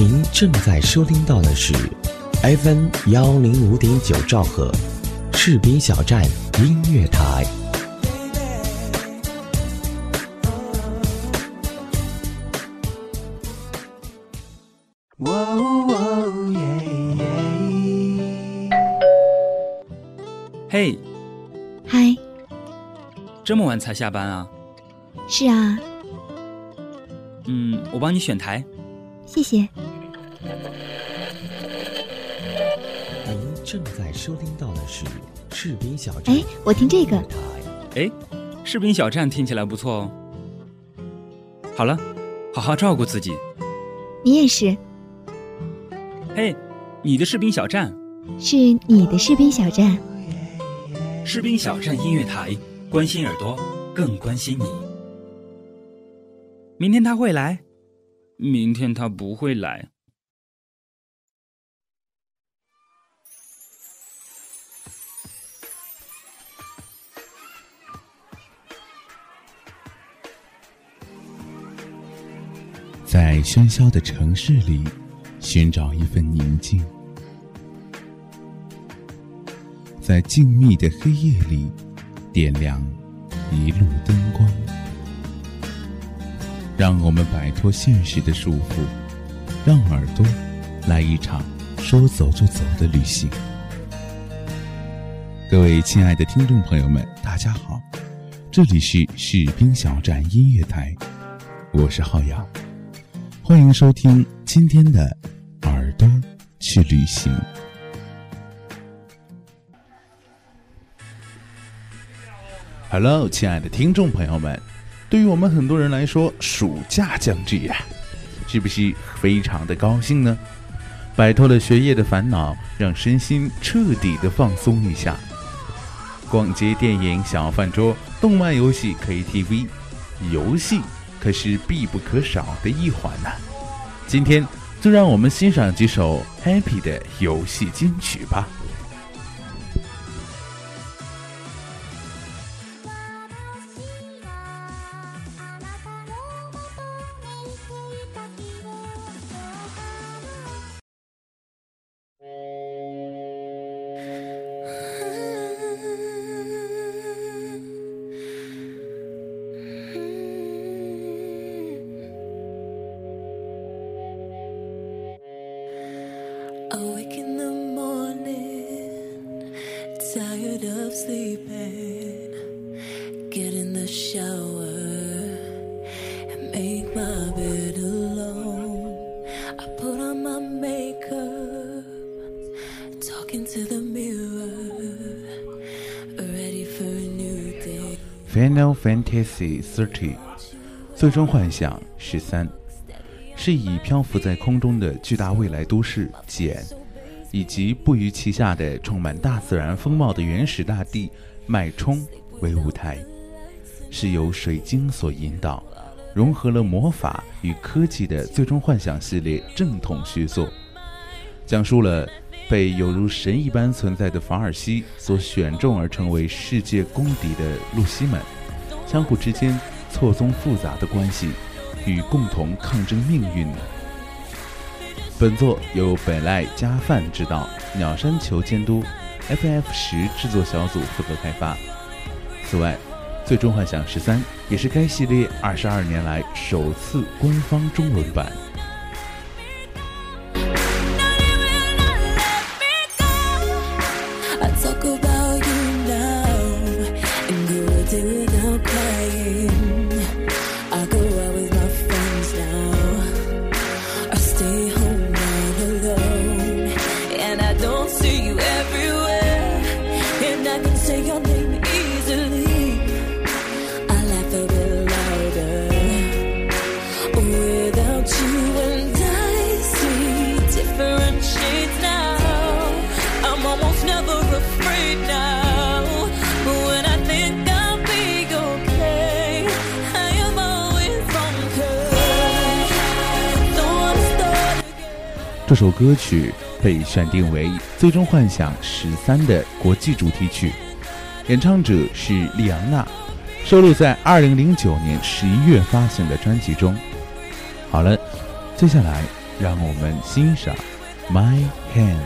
您正在收听到的是 FM 幺零五点九兆赫，士兵小站音乐台。哦耶耶！嘿，嗨，这么晚才下班啊？是啊，嗯，我帮你选台。谢谢。正在收听到的是士兵小站。哎，我听这个哎，士兵小站听起来不错哦。好了，好好照顾自己。你也是，嘿，你的士兵小站，是你的士兵小站。士兵小站音乐台，关心耳朵，更关心你。明天他会来，明天他不会来。在喧嚣的城市里，寻找一份宁静；在静谧的黑夜里，点亮一路灯光。让我们摆脱现实的束缚，让耳朵来一场说走就走的旅行。各位亲爱的听众朋友们，大家好，这里是士兵小站音乐台，我是浩洋。欢迎收听今天的《耳朵去旅行》。Hello，亲爱的听众朋友们，对于我们很多人来说，暑假将至呀，是不是非常的高兴呢？摆脱了学业的烦恼，让身心彻底的放松一下。逛街、电影、小饭桌、动漫、游戏、KTV，游戏可是必不可少的一环呢、今天就让我们欣赏几首 Happy 的游戏金曲吧。Final Fantasy Thirty，最终幻想十三，是以漂浮在空中的巨大未来都市简，以及布于其下的充满大自然风貌的原始大地脉冲为舞台，是由水晶所引导，融合了魔法与科技的最终幻想系列正统续作，讲述了被犹如神一般存在的法尔西所选中而成为世界公敌的露西们，相互之间错综复杂的关系与共同抗争命运。本作由北濑加范执导，鸟山球监督，FF 十制作小组负责开发。此外，《最终幻想十三》也是该系列二十二年来首次官方中文版。首歌曲被选定为《最终幻想十三》的国际主题曲，演唱者是莉昂娜，收录在二零零九年十一月发行的专辑中。好了，接下来让我们欣赏《My Hands》。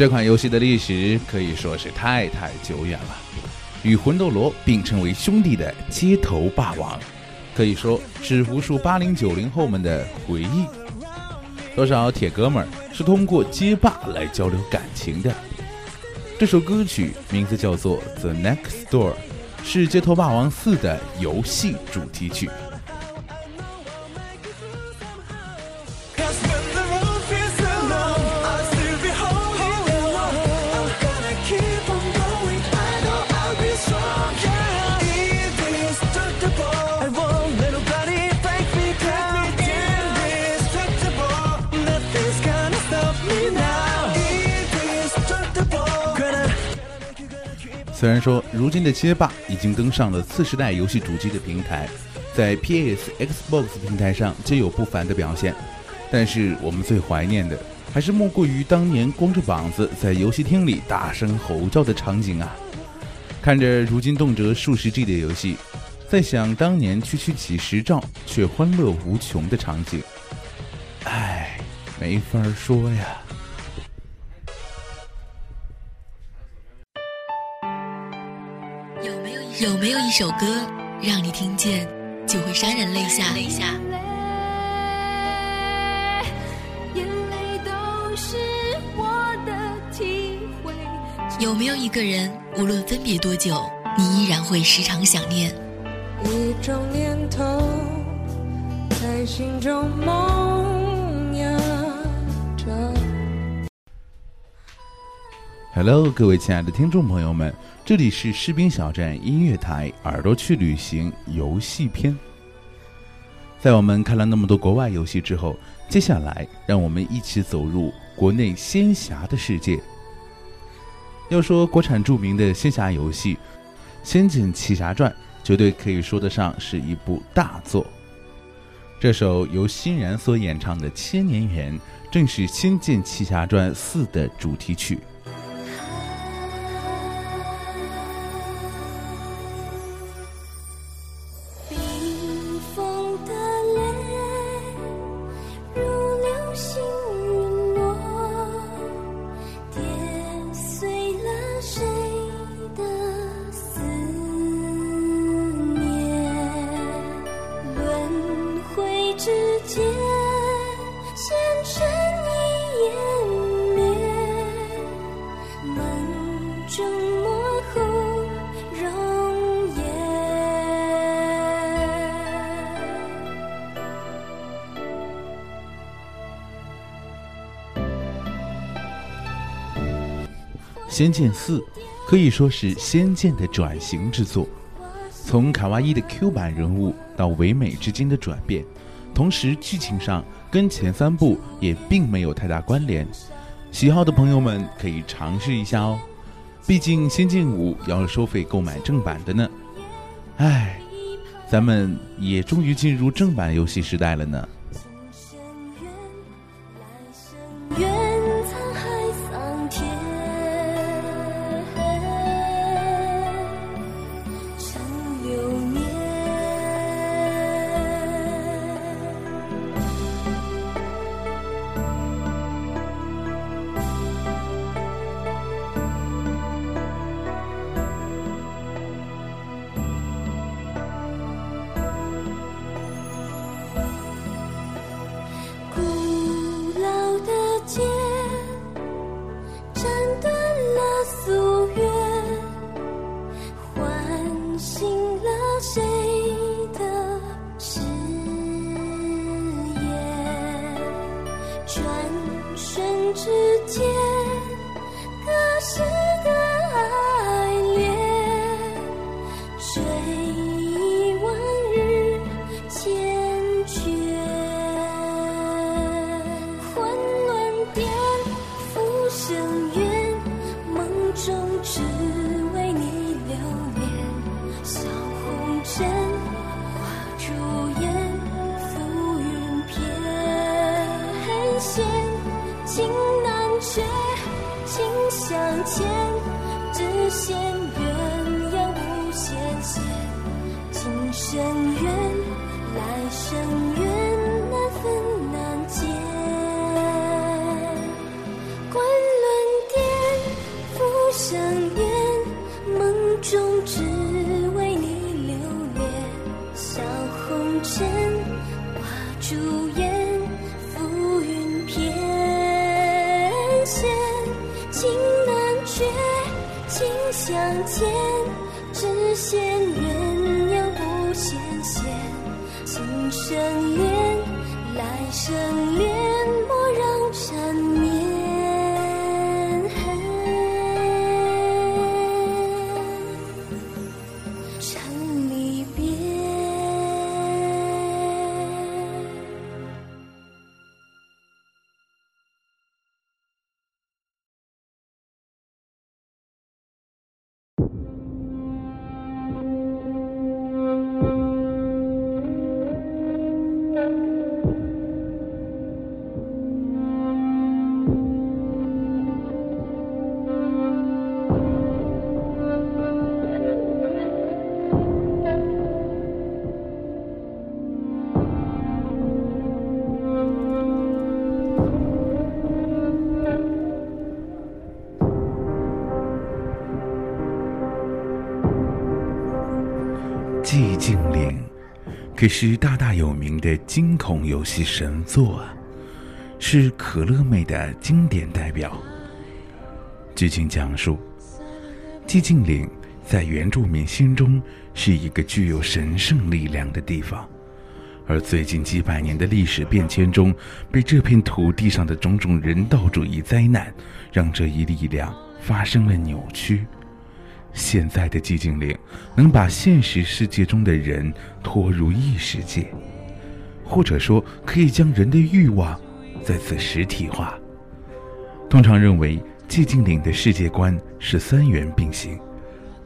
这款游戏的历史可以说是太太久远了，与魂斗罗并称为兄弟的街头霸王，可以说是无数八零九零后们的回忆。多少铁哥们儿是通过街霸来交流感情的。这首歌曲名字叫做《The Next Door》，是《街头霸王四》的游戏主题曲。虽然说如今的街霸已经登上了次时代游戏主机的平台，在 PS、Xbox 平台上皆有不凡的表现，但是我们最怀念的还是莫过于当年光着膀子在游戏厅里大声吼叫的场景啊！看着如今动辄数十 G 的游戏，在想当年区区几十兆却欢乐无穷的场景，唉，没法说呀。有没有一首歌让你听见就会潸然泪下？泪下。眼泪都是我的体会。有没有一个人，无论分别多久，你依然会时常想念？一种念头在心中萌 Hello，各位亲爱的听众朋友们，这里是士兵小站音乐台，耳朵去旅行游戏篇。在我们看了那么多国外游戏之后，接下来让我们一起走入国内仙侠的世界。要说国产著名的仙侠游戏，《仙剑奇侠传》绝对可以说得上是一部大作。这首由欣然所演唱的《千年缘》，正是《仙剑奇侠传四》的主题曲。流仙剑四》可以说是《仙剑》的转型之作，从卡哇伊的 Q 版人物到唯美之间的转变，同时剧情上跟前三部也并没有太大关联。喜好的朋友们可以尝试一下哦，毕竟《仙剑五》要收费购买正版的呢。唉，咱们也终于进入正版游戏时代了呢。情相牵，只羡鸳鸯无羡仙。今生缘，来生缘，生恋，来生恋，可是大大有名的惊恐游戏神作啊，是可乐妹的经典代表。剧情讲述，寂静岭在原住民心中是一个具有神圣力量的地方，而最近几百年的历史变迁中，被这片土地上的种种人道主义灾难，让这一力量发生了扭曲。现在的寂静岭能把现实世界中的人拖入异世界，或者说可以将人的欲望在此实体化。通常认为，寂静岭的世界观是三元并行：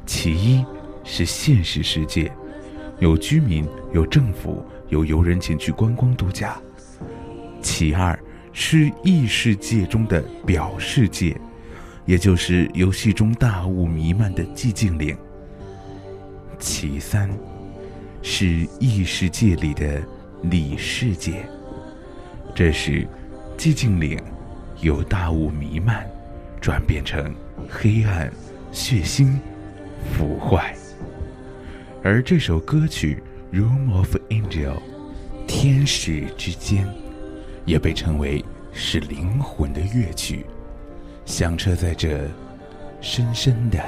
其一是现实世界，有居民、有政府、有游人前去观光度假；其二是异世界中的表世界。也就是游戏中大雾弥漫的寂静岭。其三，是异世界里的里世界。这时，寂静岭由大雾弥漫，转变成黑暗、血腥、腐坏。而这首歌曲《Room of Angel》，天使之间，也被称为是灵魂的乐曲。响彻在这深深的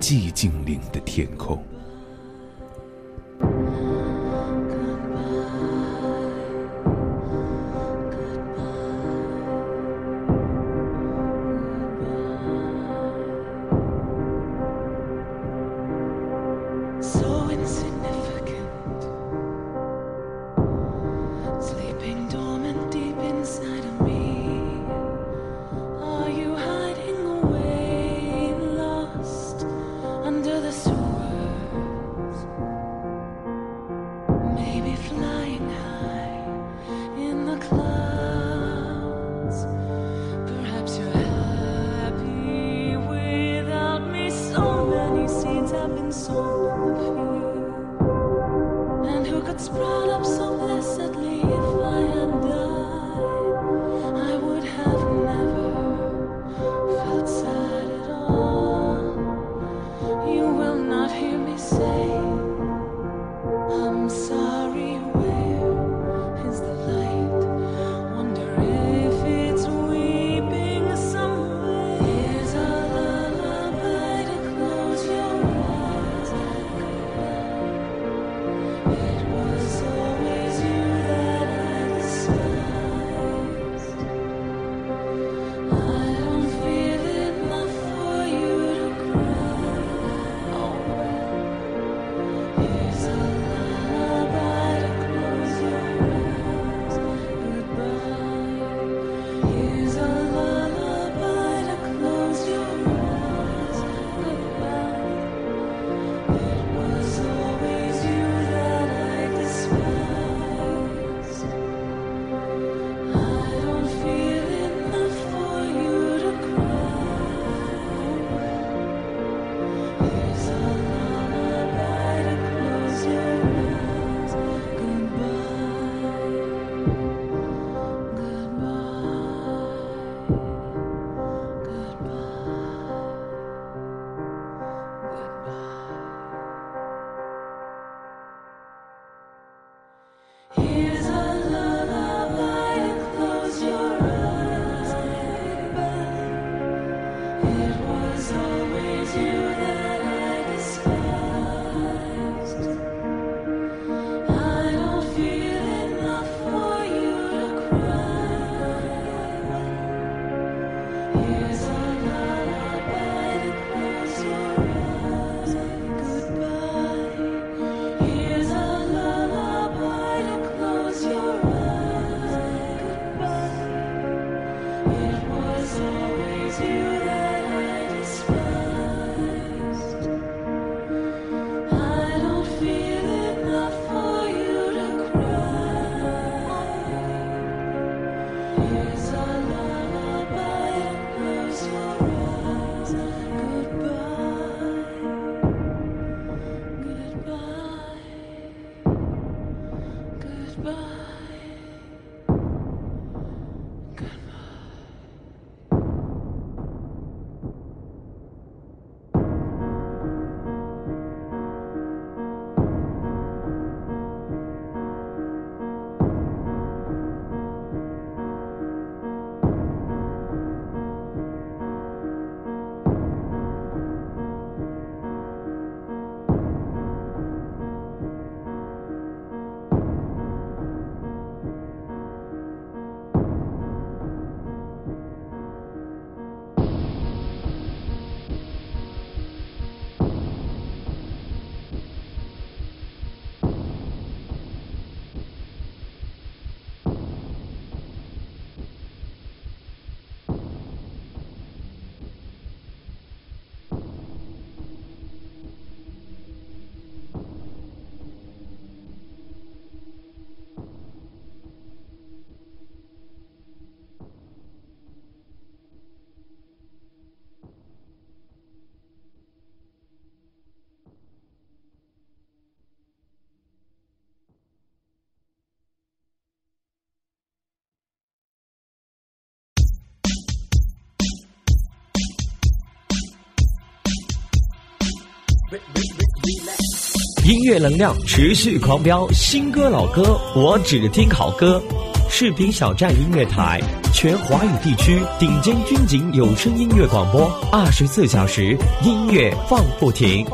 寂静岭的天空。Yeah. 音乐能量持续狂飙新歌老歌我只听好歌。视频小站音乐台全华语地区顶尖军警有声音乐广播二十四小时音乐放不停。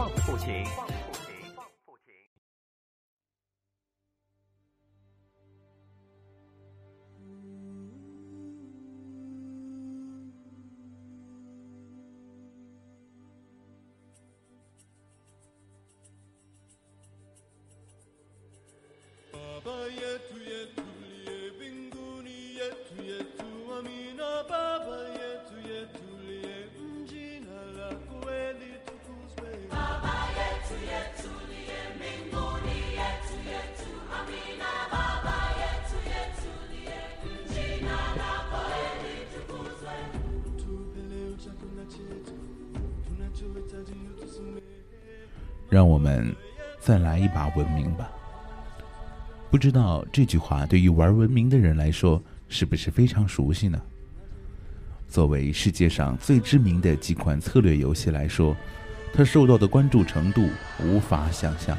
让我们再来一把文明吧。不知道这句话对于玩文明的人来说是不是非常熟悉呢？作为世界上最知名的几款策略游戏来说，它受到的关注程度无法想象。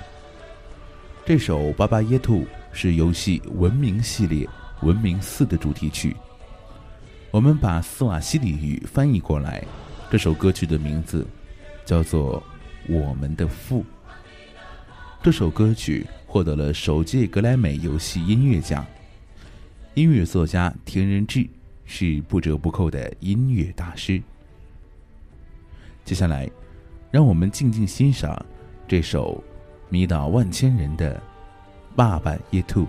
这首《巴巴耶兔》是游戏《文明》系列《文明四》的主题曲。我们把斯瓦西里语翻译过来，这首歌曲的名字叫做《我们的父》。这首歌曲获得了首届格莱美游戏音乐奖。音乐作家田仁志是不折不扣的音乐大师。接下来，让我们静静欣赏这首迷倒万千人的《爸爸耶兔》。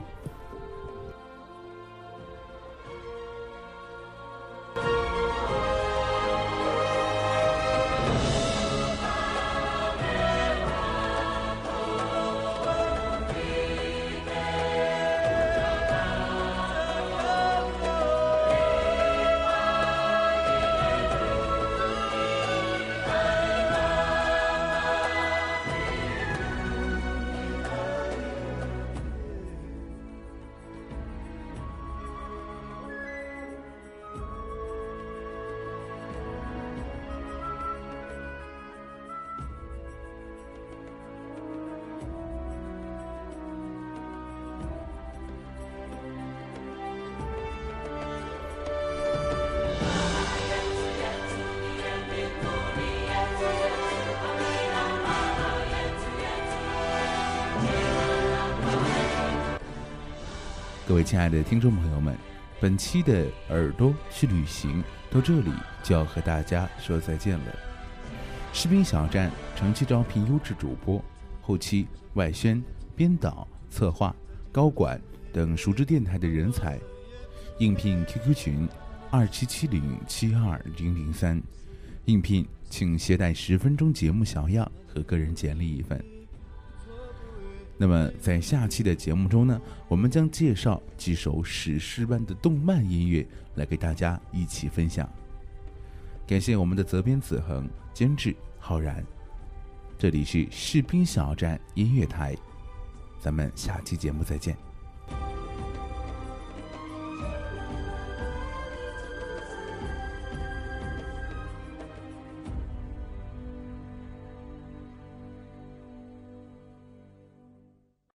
亲爱的听众朋友们，本期的耳朵去旅行到这里就要和大家说再见了。士兵小站长期招聘优质主播，后期、外宣、编导、策划、高管等熟知电台的人才，应聘 QQ 群二七七零七二零零三，应聘请携带十分钟节目小样和个人简历一份。那么，在下期的节目中呢，我们将介绍几首史诗般的动漫音乐来给大家一起分享。感谢我们的责编子恒，监制浩然。这里是士兵小站音乐台，咱们下期节目再见。